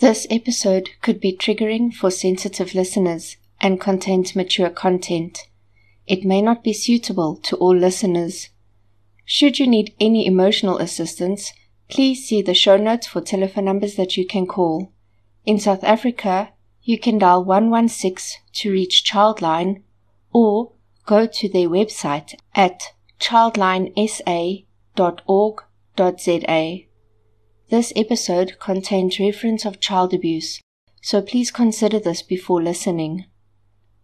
This episode could be triggering for sensitive listeners and contains mature content. It may not be suitable to all listeners. Should you need any emotional assistance, please see the show notes for telephone numbers that you can call. In South Africa, you can dial 116 to reach Childline or go to their website at childlinesa.org.za. This episode contains reference of child abuse, so please consider this before listening.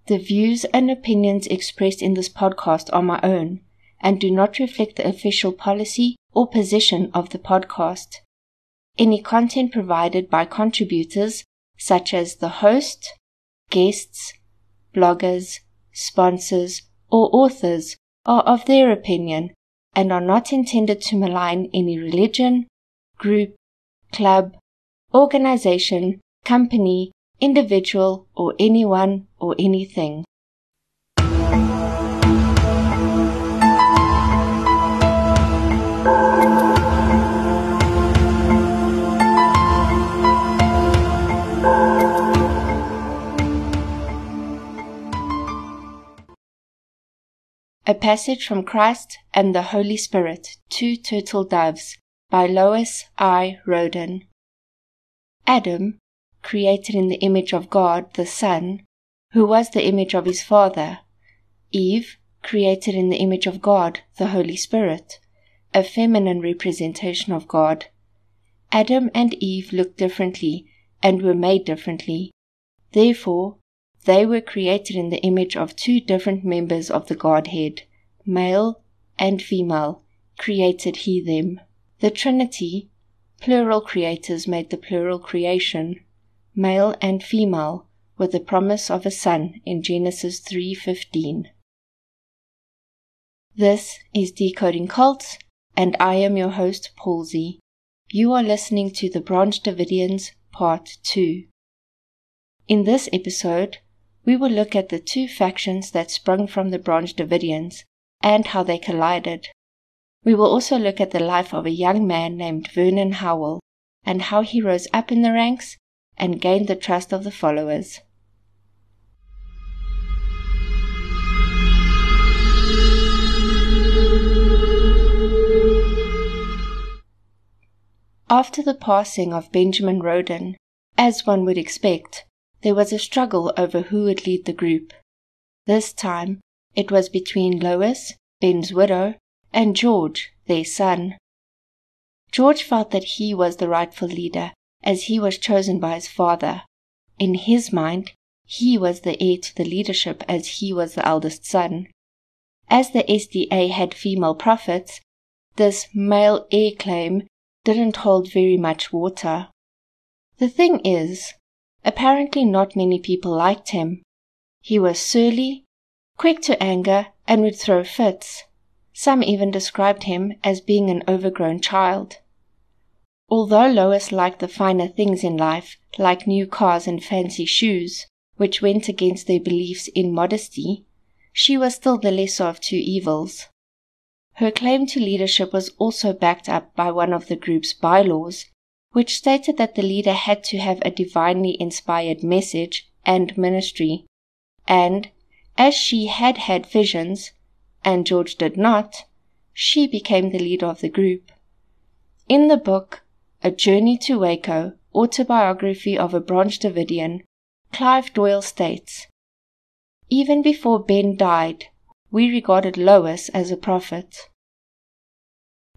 The views and opinions expressed in this podcast are my own and do not reflect the official policy or position of the podcast. Any content provided by contributors, such as the host, guests, bloggers, sponsors, or authors, are of their opinion and are not intended to malign any religion, group, club, organization, company, individual, or anyone or anything. A Passage from Christ and the Holy Spirit, Two Turtle Doves, by Lois I. Roden. Adam, created in the image of God, the Son, who was the image of his Father. Eve, created in the image of God, the Holy Spirit, a feminine representation of God. Adam and Eve looked differently and were made differently. Therefore, they were created in the image of two different members of the Godhead, male and female, created he them. The Trinity, plural creators made the plural creation, male and female, with the promise of a son in Genesis 3:15. This is Decoding Cults, and I am your host Palsy. You are listening to the Branch Davidians Part 2. In this episode, we will look at the two factions that sprung from the Branch Davidians and how they collided. We will also look at the life of a young man named Vernon Howell and how he rose up in the ranks and gained the trust of the followers. After the passing of Benjamin Roden, as one would expect, there was a struggle over who would lead the group. This time, it was between Lois, Ben's widow, and George, their son. George felt that he was the rightful leader, as he was chosen by his father. In his mind, he was the heir to the leadership as he was the eldest son. As the SDA had female prophets, this male heir claim didn't hold very much water. The thing is, Apparently not many people liked him. He was surly, quick to anger, and would throw fits. Some even described him as being an overgrown child. Although Lois liked the finer things in life, like new cars and fancy shoes, which went against their beliefs in modesty, she was still the lesser of two evils. Her claim to leadership was also backed up by one of the group's bylaws, which stated that the leader had to have a divinely inspired message and ministry. And as she had had visions, and George did not, she became the leader of the group. In the book, A Journey to Waco, Autobiography of a Branch Davidian, Clive Doyle states, Even before Ben died, we regarded Lois as a prophet.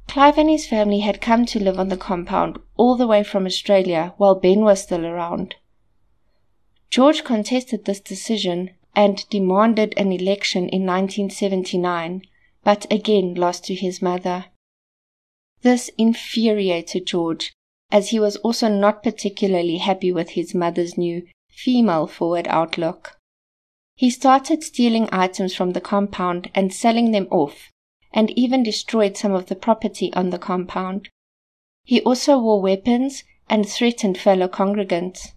Clive and his family had come to live on the compound all the way from Australia while Ben was still around. George contested this decision and demanded an election in 1979, but again lost to his mother. This infuriated George, as he was also not particularly happy with his mother's new female forward outlook. He started stealing items from the compound and selling them off and even destroyed some of the property on the compound. He also wore weapons and threatened fellow congregants.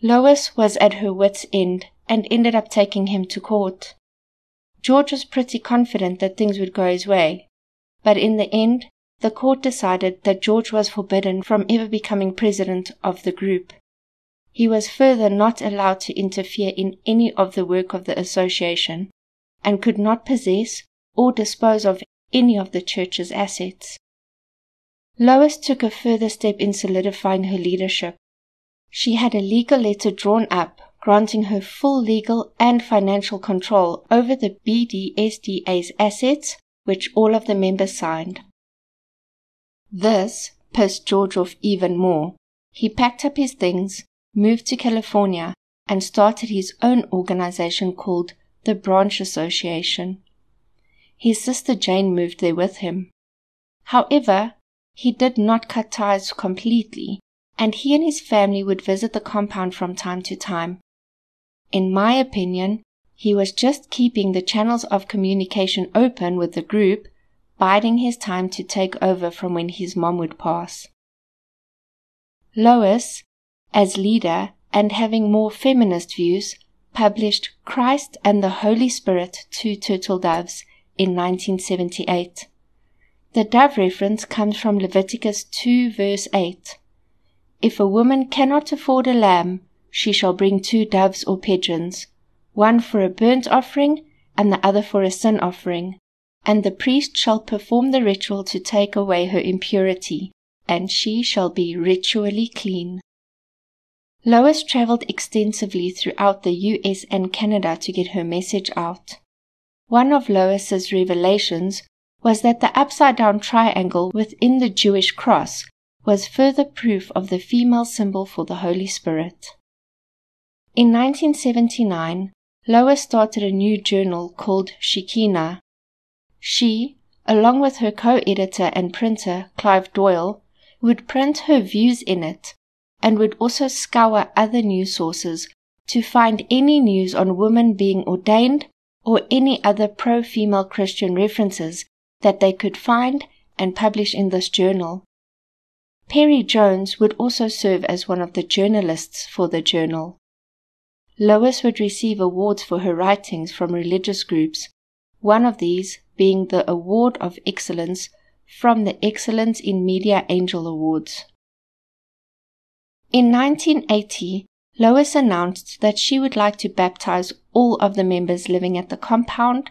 Lois was at her wits' end and ended up taking him to court. George was pretty confident that things would go his way, but in the end, the court decided that George was forbidden from ever becoming president of the group. He was further not allowed to interfere in any of the work of the association and could not possess or dispose of any of the church's assets. Lois took a further step in solidifying her leadership. She had a legal letter drawn up granting her full legal and financial control over the BDSDA's assets, which all of the members signed. This pissed George off even more. He packed up his things, moved to California, and started his own organization called the Branch Association. His sister Jane moved there with him. However, he did not cut ties completely, and he and his family would visit the compound from time to time. In my opinion, he was just keeping the channels of communication open with the group biding his time to take over from when his mom would pass. Lois, as leader and having more feminist views, published Christ and the Holy Spirit, Two Turtle Doves in 1978. The dove reference comes from Leviticus 2 verse 8. If a woman cannot afford a lamb, she shall bring two doves or pigeons, one for a burnt offering and the other for a sin offering, and the priest shall perform the ritual to take away her impurity, and she shall be ritually clean. Lois traveled extensively throughout the US and Canada to get her message out. One of Lois's revelations was that the upside down triangle within the Jewish cross was further proof of the female symbol for the Holy Spirit. In 1979, Lois started a new journal called Shekinah, she, along with her co-editor and printer, Clive Doyle, would print her views in it and would also scour other news sources to find any news on women being ordained or any other pro-female Christian references that they could find and publish in this journal. Perry Jones would also serve as one of the journalists for the journal. Lois would receive awards for her writings from religious groups, one of these being the Award of Excellence from the Excellence in Media Angel Awards. In 1980, Lois announced that she would like to baptize all of the members living at the compound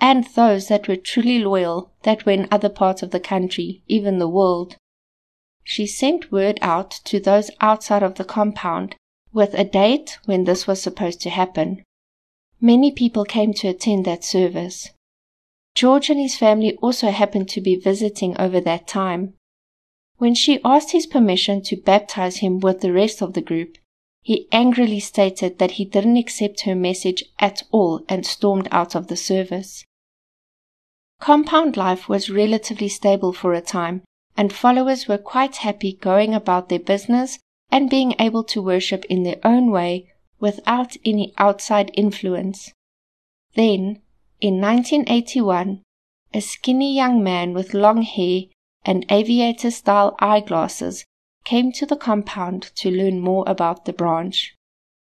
and those that were truly loyal that were in other parts of the country, even the world. She sent word out to those outside of the compound with a date when this was supposed to happen. Many people came to attend that service. George and his family also happened to be visiting over that time. When she asked his permission to baptize him with the rest of the group, he angrily stated that he didn't accept her message at all and stormed out of the service. Compound life was relatively stable for a time, and followers were quite happy going about their business and being able to worship in their own way without any outside influence. Then, in 1981, a skinny young man with long hair and aviator style eyeglasses came to the compound to learn more about the branch.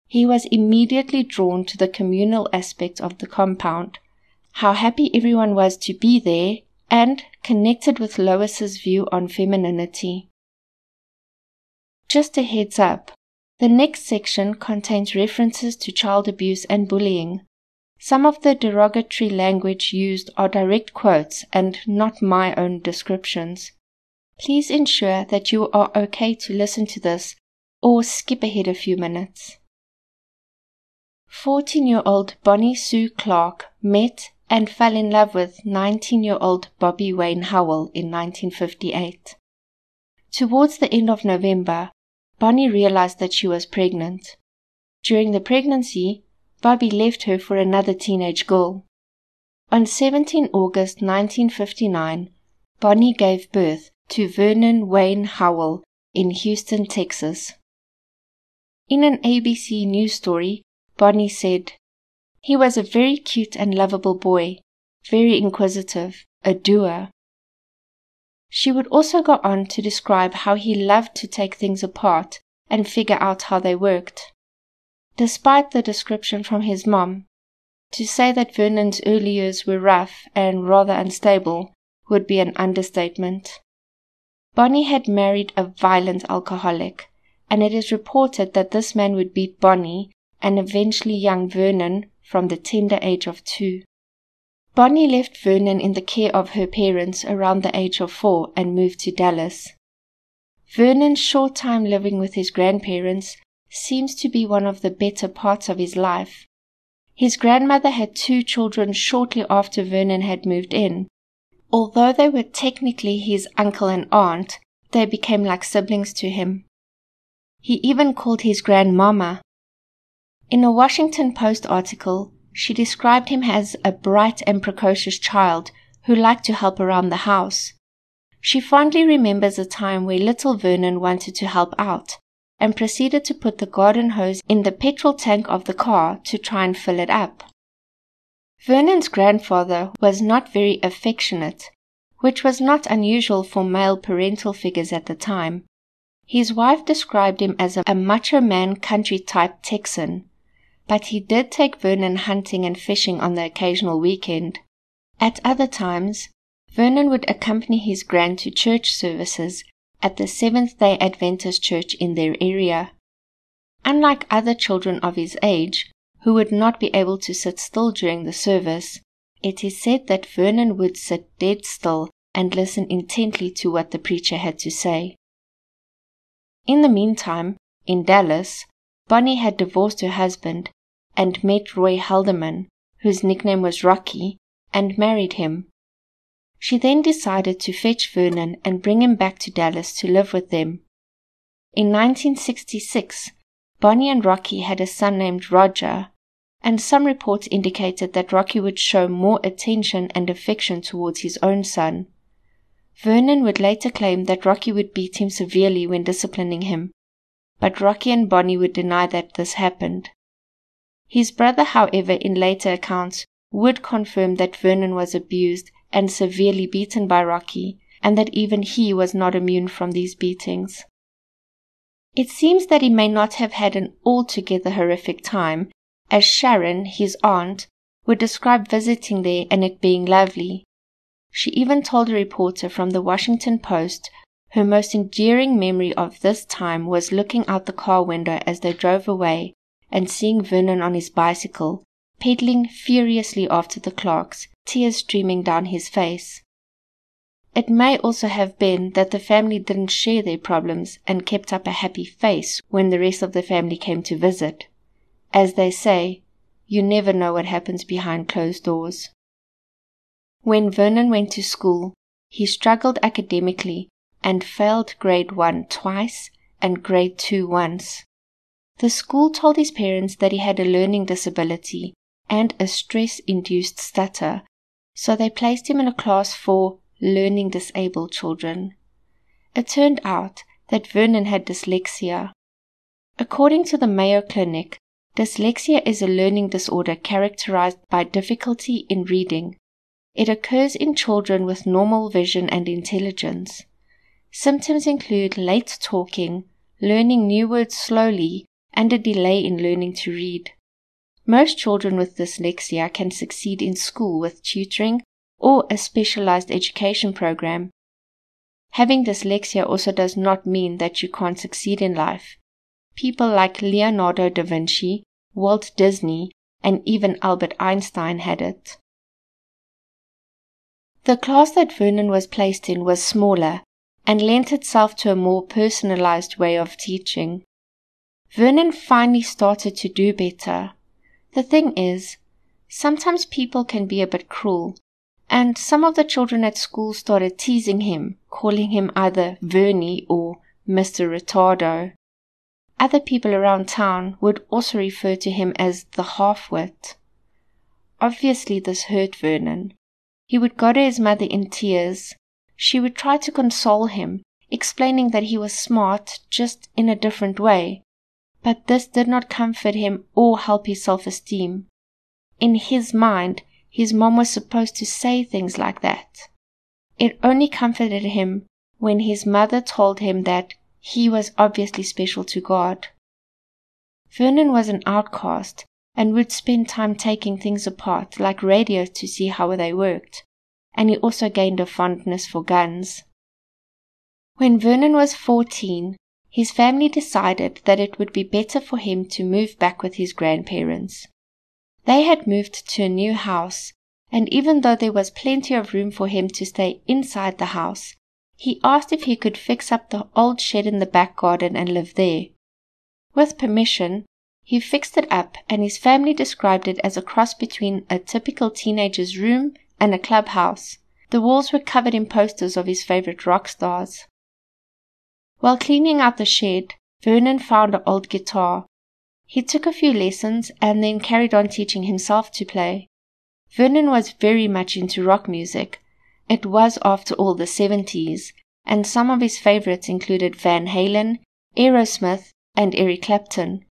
He was immediately drawn to the communal aspect of the compound, how happy everyone was to be there, and connected with Lois's view on femininity. Just a heads up, the next section contains references to child abuse and bullying, some of the derogatory language used are direct quotes and not my own descriptions. Please ensure that you are okay to listen to this or skip ahead a few minutes. 14 year old Bonnie Sue Clark met and fell in love with 19 year old Bobby Wayne Howell in 1958. Towards the end of November, Bonnie realized that she was pregnant. During the pregnancy, Bobby left her for another teenage girl. On 17 August 1959, Bonnie gave birth to Vernon Wayne Howell in Houston, Texas. In an ABC news story, Bonnie said, He was a very cute and lovable boy, very inquisitive, a doer. She would also go on to describe how he loved to take things apart and figure out how they worked. Despite the description from his mom, to say that Vernon's early years were rough and rather unstable would be an understatement. Bonnie had married a violent alcoholic, and it is reported that this man would beat Bonnie and eventually young Vernon from the tender age of two. Bonnie left Vernon in the care of her parents around the age of four and moved to Dallas. Vernon's short time living with his grandparents seems to be one of the better parts of his life. His grandmother had two children shortly after Vernon had moved in. Although they were technically his uncle and aunt, they became like siblings to him. He even called his grandmama. In a Washington Post article, she described him as a bright and precocious child who liked to help around the house. She fondly remembers a time where little Vernon wanted to help out and proceeded to put the garden hose in the petrol tank of the car to try and fill it up. Vernon's grandfather was not very affectionate, which was not unusual for male parental figures at the time. His wife described him as a, macho man country type Texan but he did take Vernon hunting and fishing on the occasional weekend. At other times, Vernon would accompany his grand to church services at the Seventh day Adventist church in their area. Unlike other children of his age, who would not be able to sit still during the service, it is said that Vernon would sit dead still and listen intently to what the preacher had to say. In the meantime, in Dallas, Bonnie had divorced her husband and met Roy Haldeman, whose nickname was Rocky, and married him. She then decided to fetch Vernon and bring him back to Dallas to live with them. In 1966, Bonnie and Rocky had a son named Roger, and some reports indicated that Rocky would show more attention and affection towards his own son. Vernon would later claim that Rocky would beat him severely when disciplining him, but Rocky and Bonnie would deny that this happened. His brother, however, in later accounts, would confirm that Vernon was abused and severely beaten by Rocky, and that even he was not immune from these beatings. It seems that he may not have had an altogether horrific time, as Sharon, his aunt, would describe visiting there and it being lovely. She even told a reporter from the Washington Post her most endearing memory of this time was looking out the car window as they drove away and seeing Vernon on his bicycle, pedaling furiously after the Clarks, tears streaming down his face. It may also have been that the family didn't share their problems and kept up a happy face when the rest of the family came to visit. As they say, you never know what happens behind closed doors. When Vernon went to school, he struggled academically and failed grade 1 twice and grade 2 once. The school told his parents that he had a learning disability and a stress induced stutter, so they placed him in a class for learning disabled children. It turned out that Vernon had dyslexia. According to the Mayo Clinic, dyslexia is a learning disorder characterized by difficulty in reading. It occurs in children with normal vision and intelligence. Symptoms include late talking, learning new words slowly, and a delay in learning to read. Most children with dyslexia can succeed in school with tutoring or a specialized education program. Having dyslexia also does not mean that you can't succeed in life. People like Leonardo da Vinci, Walt Disney, and even Albert Einstein had it. The class that Vernon was placed in was smaller and lent itself to a more personalized way of teaching. Vernon finally started to do better. The thing is, sometimes people can be a bit cruel, and some of the children at school started teasing him, calling him either Vernie or Mr. Retardo. Other people around town would also refer to him as the half-wit. Obviously this hurt Vernon. He would go to his mother in tears, she would try to console him, explaining that he was smart, just in a different way. But this did not comfort him or help his self esteem. In his mind, his mom was supposed to say things like that. It only comforted him when his mother told him that he was obviously special to God. Vernon was an outcast and would spend time taking things apart, like radios, to see how they worked and he also gained a fondness for guns. When Vernon was 14, his family decided that it would be better for him to move back with his grandparents. They had moved to a new house, and even though there was plenty of room for him to stay inside the house, he asked if he could fix up the old shed in the back garden and live there. With permission, he fixed it up, and his family described it as a cross between a typical teenager's room and a clubhouse. The walls were covered in posters of his favorite rock stars. While cleaning out the shed, Vernon found an old guitar. He took a few lessons and then carried on teaching himself to play. Vernon was very much into rock music. It was, after all, the 70s, and some of his favorites included Van Halen, Aerosmith, and Eric Clapton.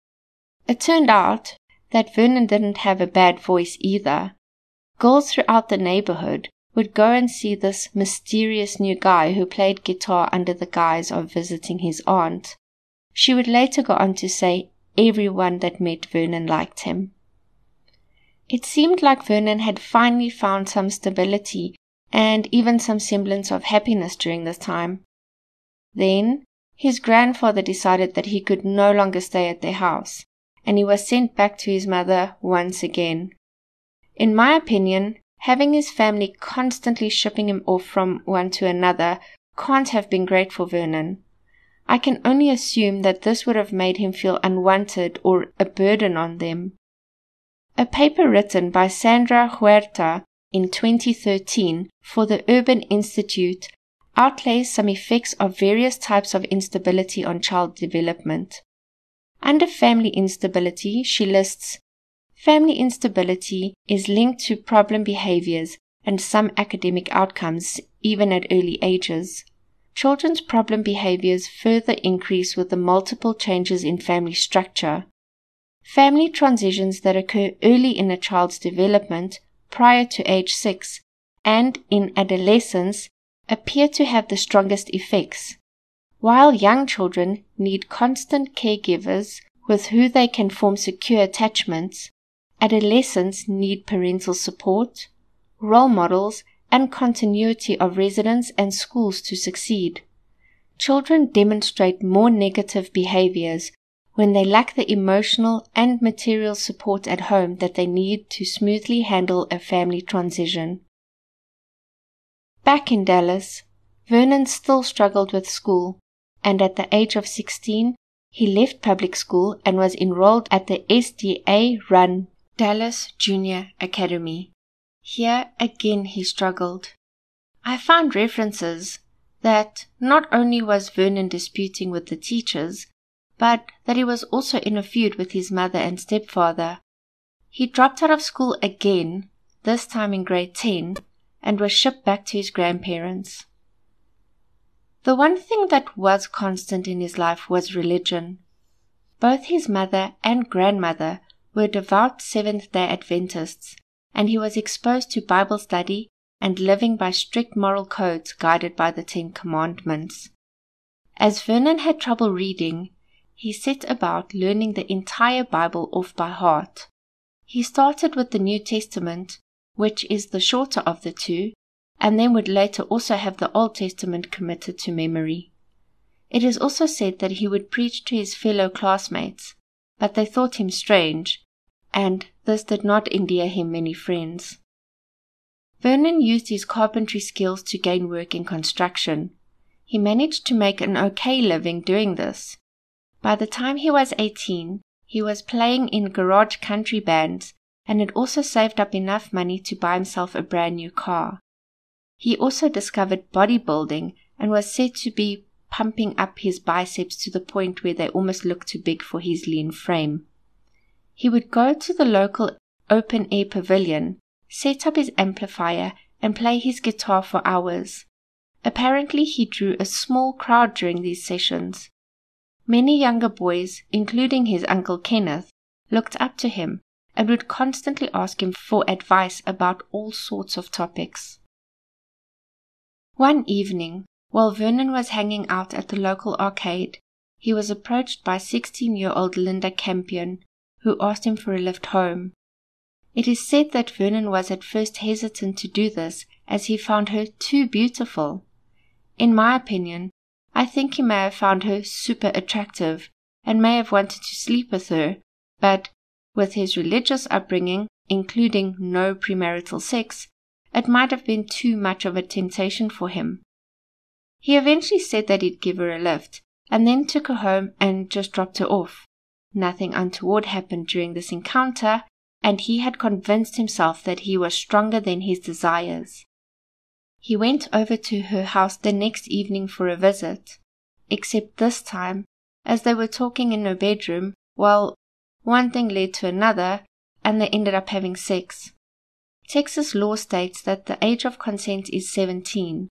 It turned out that Vernon didn't have a bad voice either. Girls throughout the neighborhood would go and see this mysterious new guy who played guitar under the guise of visiting his aunt. She would later go on to say everyone that met Vernon liked him. It seemed like Vernon had finally found some stability and even some semblance of happiness during this time. Then his grandfather decided that he could no longer stay at their house, and he was sent back to his mother once again. In my opinion, Having his family constantly shipping him off from one to another can't have been great for Vernon. I can only assume that this would have made him feel unwanted or a burden on them. A paper written by Sandra Huerta in 2013 for the Urban Institute outlays some effects of various types of instability on child development. Under family instability, she lists Family instability is linked to problem behaviors and some academic outcomes, even at early ages. Children's problem behaviors further increase with the multiple changes in family structure. Family transitions that occur early in a child's development, prior to age 6, and in adolescence appear to have the strongest effects. While young children need constant caregivers with who they can form secure attachments, adolescents need parental support, role models, and continuity of residence and schools to succeed. Children demonstrate more negative behaviors when they lack the emotional and material support at home that they need to smoothly handle a family transition. Back in Dallas, Vernon still struggled with school, and at the age of 16, he left public school and was enrolled at the SDA run Dallas Junior Academy. Here again he struggled. I found references that not only was Vernon disputing with the teachers, but that he was also in a feud with his mother and stepfather. He dropped out of school again, this time in grade 10, and was shipped back to his grandparents. The one thing that was constant in his life was religion. Both his mother and grandmother were devout Seventh day Adventists, and he was exposed to Bible study and living by strict moral codes guided by the Ten Commandments. As Vernon had trouble reading, he set about learning the entire Bible off by heart. He started with the New Testament, which is the shorter of the two, and then would later also have the Old Testament committed to memory. It is also said that he would preach to his fellow classmates, but they thought him strange, and this did not endear him many friends. Vernon used his carpentry skills to gain work in construction. He managed to make an okay living doing this. By the time he was 18, he was playing in garage country bands and had also saved up enough money to buy himself a brand new car. He also discovered bodybuilding and was said to be pumping up his biceps to the point where they almost looked too big for his lean frame. He would go to the local open air pavilion, set up his amplifier, and play his guitar for hours. Apparently, he drew a small crowd during these sessions. Many younger boys, including his uncle Kenneth, looked up to him and would constantly ask him for advice about all sorts of topics. One evening, while Vernon was hanging out at the local arcade, he was approached by 16 year old Linda Campion, who asked him for a lift home. It is said that Vernon was at first hesitant to do this as he found her too beautiful. In my opinion, I think he may have found her super attractive and may have wanted to sleep with her, but with his religious upbringing, including no premarital sex, it might have been too much of a temptation for him. He eventually said that he'd give her a lift, and then took her home and just dropped her off. Nothing untoward happened during this encounter, and he had convinced himself that he was stronger than his desires. He went over to her house the next evening for a visit, except this time, as they were talking in her bedroom, well, one thing led to another, and they ended up having sex. Texas law states that the age of consent is 17,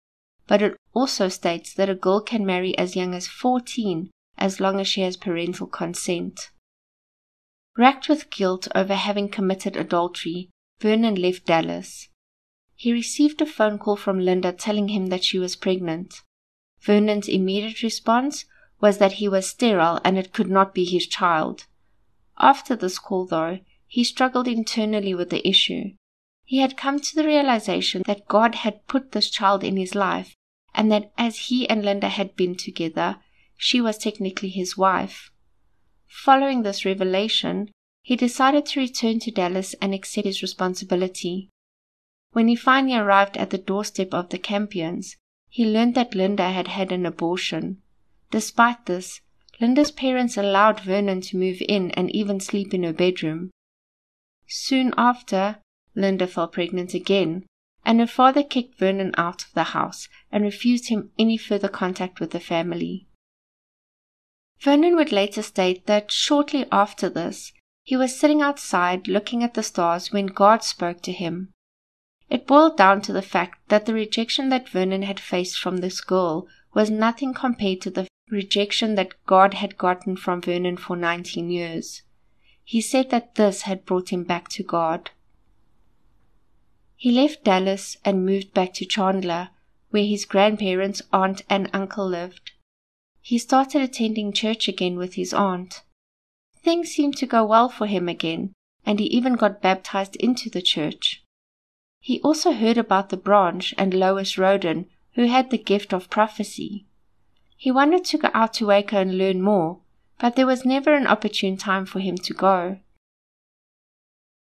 but it also states that a girl can marry as young as 14 as long as she has parental consent. Racked with guilt over having committed adultery, Vernon left Dallas. He received a phone call from Linda telling him that she was pregnant. Vernon's immediate response was that he was sterile and it could not be his child. After this call, though, he struggled internally with the issue. He had come to the realization that God had put this child in his life and that as he and Linda had been together, she was technically his wife. Following this revelation, he decided to return to Dallas and accept his responsibility. When he finally arrived at the doorstep of the Campions, he learned that Linda had had an abortion. Despite this, Linda's parents allowed Vernon to move in and even sleep in her bedroom. Soon after, Linda fell pregnant again, and her father kicked Vernon out of the house and refused him any further contact with the family. Vernon would later state that shortly after this, he was sitting outside looking at the stars when God spoke to him. It boiled down to the fact that the rejection that Vernon had faced from this girl was nothing compared to the rejection that God had gotten from Vernon for 19 years. He said that this had brought him back to God. He left Dallas and moved back to Chandler, where his grandparents, aunt, and uncle lived. He started attending church again with his aunt. Things seemed to go well for him again, and he even got baptized into the church. He also heard about the branch and Lois Roden, who had the gift of prophecy. He wanted to go out to Waco and learn more, but there was never an opportune time for him to go.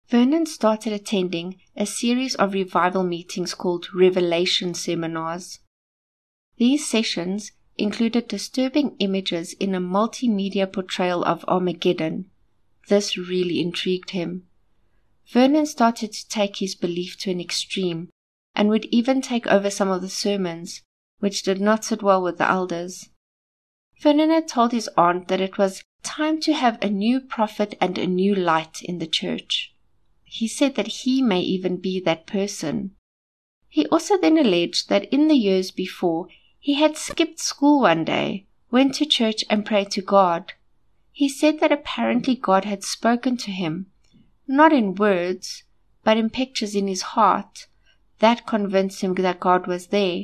Vernon started attending a series of revival meetings called Revelation Seminars. These sessions included disturbing images in a multimedia portrayal of Armageddon. This really intrigued him. Vernon started to take his belief to an extreme and would even take over some of the sermons, which did not sit well with the elders. Vernon had told his aunt that it was time to have a new prophet and a new light in the church. He said that he may even be that person. He also then alleged that in the years before he had skipped school one day, went to church, and prayed to God. He said that apparently God had spoken to him, not in words, but in pictures in his heart. That convinced him that God was there.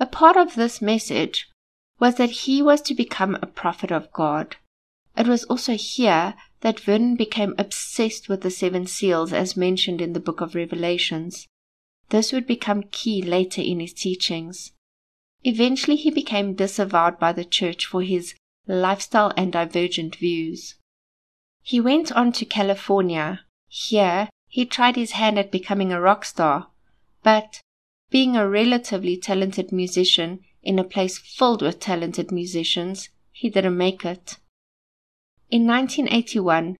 A part of this message was that he was to become a prophet of God. It was also here that Vernon became obsessed with the seven seals as mentioned in the book of Revelations. This would become key later in his teachings. Eventually, he became disavowed by the church for his lifestyle and divergent views. He went on to California. Here, he tried his hand at becoming a rock star, but being a relatively talented musician in a place filled with talented musicians, he didn't make it. In 1981,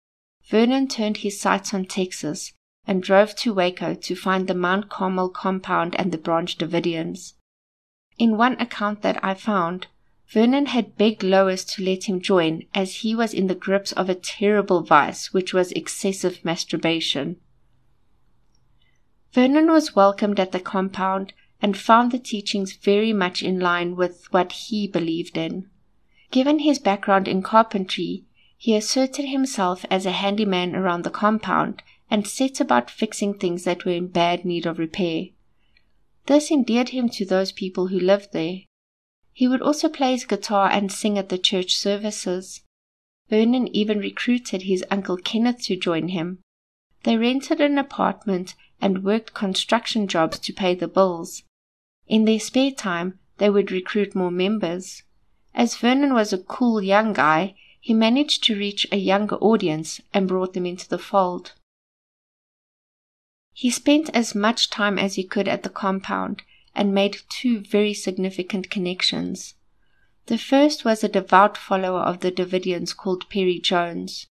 Vernon turned his sights on Texas and drove to Waco to find the Mount Carmel compound and the Branch Davidians. In one account that I found, Vernon had begged Lois to let him join as he was in the grips of a terrible vice, which was excessive masturbation. Vernon was welcomed at the compound and found the teachings very much in line with what he believed in. Given his background in carpentry, he asserted himself as a handyman around the compound and set about fixing things that were in bad need of repair. This endeared him to those people who lived there. He would also play his guitar and sing at the church services. Vernon even recruited his uncle Kenneth to join him. They rented an apartment and worked construction jobs to pay the bills. In their spare time, they would recruit more members. As Vernon was a cool young guy, he managed to reach a younger audience and brought them into the fold. He spent as much time as he could at the compound and made two very significant connections. The first was a devout follower of the Davidians called Perry Jones.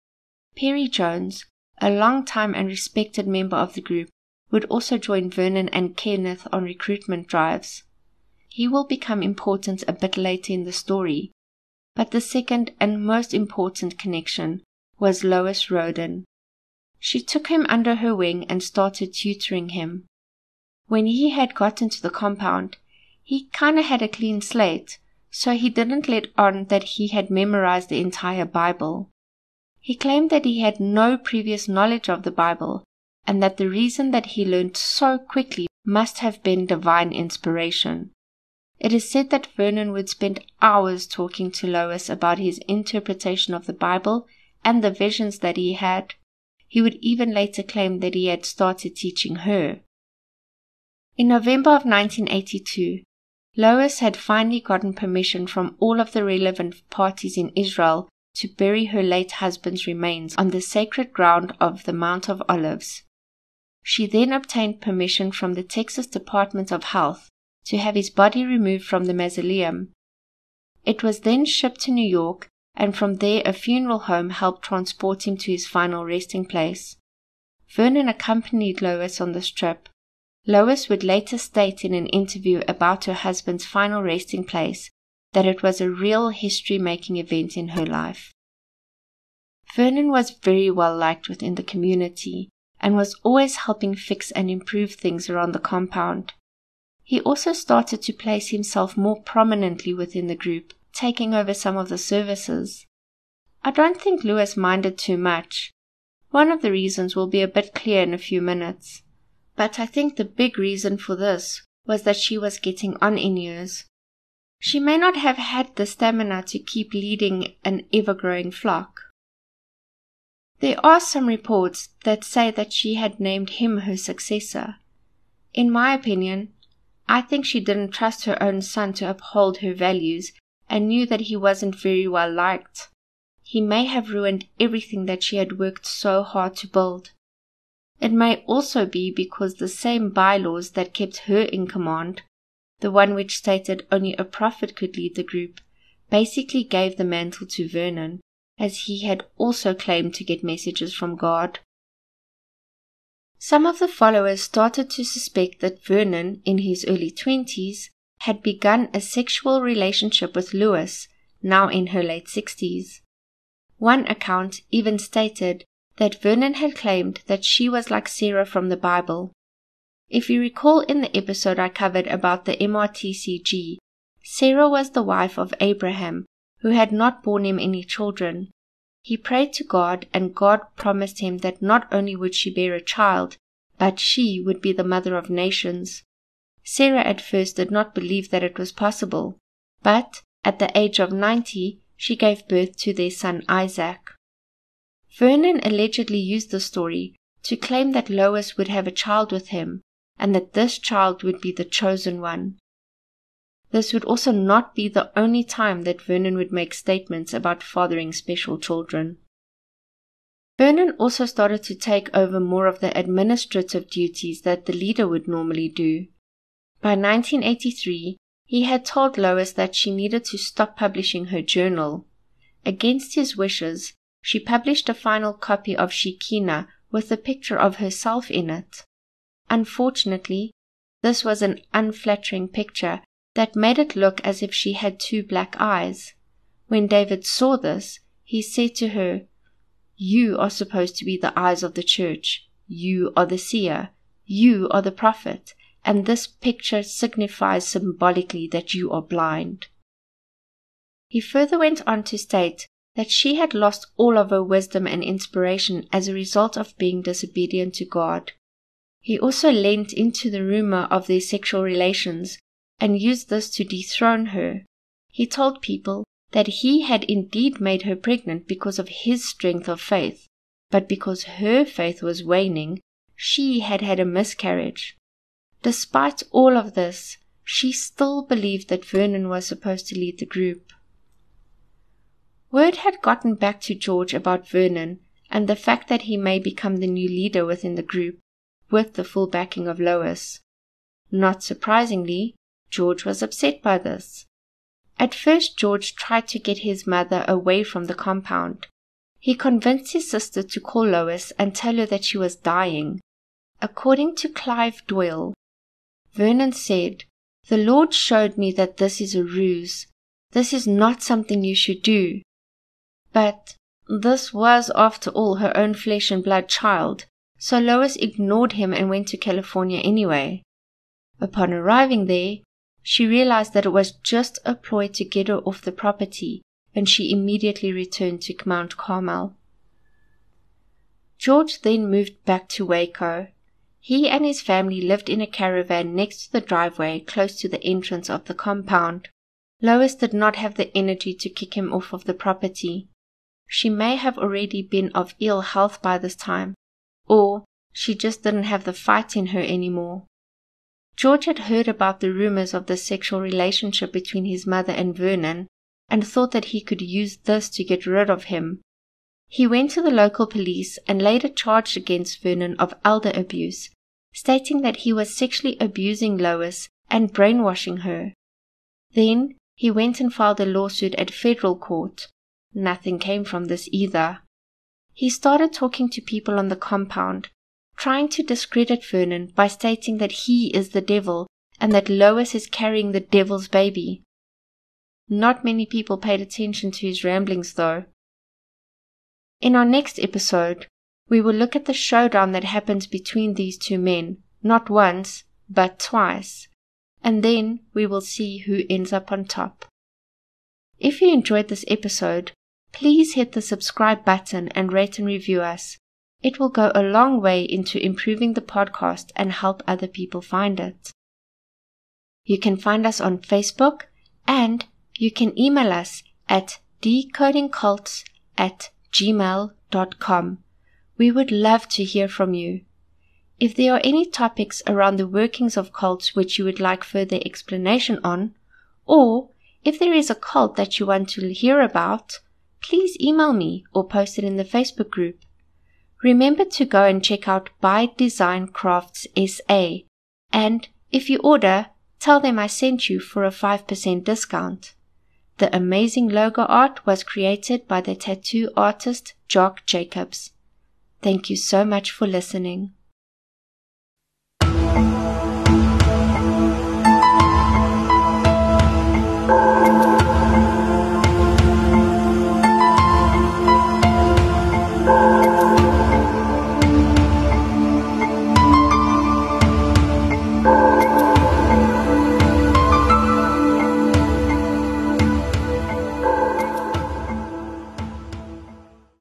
Perry Jones, a long time and respected member of the group, would also join Vernon and Kenneth on recruitment drives. He will become important a bit later in the story, but the second and most important connection was Lois Roden. She took him under her wing and started tutoring him. When he had got into the compound, he kinda had a clean slate so he didn't let on that he had memorized the entire Bible. He claimed that he had no previous knowledge of the Bible and that the reason that he learned so quickly must have been divine inspiration. It is said that Vernon would spend hours talking to Lois about his interpretation of the Bible and the visions that he had. He would even later claim that he had started teaching her. In November of 1982, Lois had finally gotten permission from all of the relevant parties in Israel to bury her late husband's remains on the sacred ground of the Mount of Olives. She then obtained permission from the Texas Department of Health to have his body removed from the mausoleum. It was then shipped to New York, and from there a funeral home helped transport him to his final resting place. Vernon accompanied Lois on this trip, Lois would later state in an interview about her husband's final resting place that it was a real history making event in her life. Vernon was very well liked within the community and was always helping fix and improve things around the compound. He also started to place himself more prominently within the group, taking over some of the services. I don't think Lois minded too much. One of the reasons will be a bit clear in a few minutes. But I think the big reason for this was that she was getting on in years. She may not have had the stamina to keep leading an ever growing flock. There are some reports that say that she had named him her successor. In my opinion, I think she didn't trust her own son to uphold her values and knew that he wasn't very well liked. He may have ruined everything that she had worked so hard to build. It may also be because the same bylaws that kept her in command, the one which stated only a prophet could lead the group, basically gave the mantle to Vernon, as he had also claimed to get messages from God. Some of the followers started to suspect that Vernon, in his early twenties, had begun a sexual relationship with Lois, now in her late sixties. One account even stated that Vernon had claimed that she was like Sarah from the Bible. If you recall in the episode I covered about the MRTCG, Sarah was the wife of Abraham, who had not borne him any children. He prayed to God, and God promised him that not only would she bear a child, but she would be the mother of nations. Sarah at first did not believe that it was possible, but at the age of ninety, she gave birth to their son Isaac. Vernon allegedly used the story to claim that Lois would have a child with him and that this child would be the chosen one. This would also not be the only time that Vernon would make statements about fathering special children. Vernon also started to take over more of the administrative duties that the leader would normally do. By 1983, he had told Lois that she needed to stop publishing her journal. Against his wishes, she published a final copy of Shekinah with a picture of herself in it. Unfortunately, this was an unflattering picture that made it look as if she had two black eyes. When David saw this, he said to her, You are supposed to be the eyes of the church. You are the seer. You are the prophet. And this picture signifies symbolically that you are blind. He further went on to state that she had lost all of her wisdom and inspiration as a result of being disobedient to God. He also lent into the rumor of their sexual relations and used this to dethrone her. He told people that he had indeed made her pregnant because of his strength of faith, but because her faith was waning, she had had a miscarriage. Despite all of this, she still believed that Vernon was supposed to lead the group. Word had gotten back to George about Vernon and the fact that he may become the new leader within the group, with the full backing of Lois. Not surprisingly, George was upset by this. At first, George tried to get his mother away from the compound. He convinced his sister to call Lois and tell her that she was dying. According to Clive Doyle, Vernon said, The Lord showed me that this is a ruse. This is not something you should do. But this was, after all, her own flesh and blood child, so Lois ignored him and went to California anyway. Upon arriving there, she realized that it was just a ploy to get her off the property, and she immediately returned to Mount Carmel. George then moved back to Waco. He and his family lived in a caravan next to the driveway close to the entrance of the compound. Lois did not have the energy to kick him off of the property. She may have already been of ill health by this time, or she just didn't have the fight in her anymore. George had heard about the rumors of the sexual relationship between his mother and Vernon and thought that he could use this to get rid of him. He went to the local police and laid a charge against Vernon of elder abuse, stating that he was sexually abusing Lois and brainwashing her. Then he went and filed a lawsuit at federal court, Nothing came from this either. He started talking to people on the compound, trying to discredit Vernon by stating that he is the devil and that Lois is carrying the devil's baby. Not many people paid attention to his ramblings, though. In our next episode, we will look at the showdown that happens between these two men, not once, but twice, and then we will see who ends up on top. If you enjoyed this episode, please hit the subscribe button and rate and review us. It will go a long way into improving the podcast and help other people find it. You can find us on Facebook and you can email us at decodingcults at gmail.com. We would love to hear from you. If there are any topics around the workings of cults which you would like further explanation on, or if there is a cult that you want to hear about, please email me or post it in the Facebook group. Remember to go and check out By Design Crafts SA, and if you order, tell them I sent you for a 5% discount. The amazing logo art was created by the tattoo artist Jock Jacobs. Thank you so much for listening.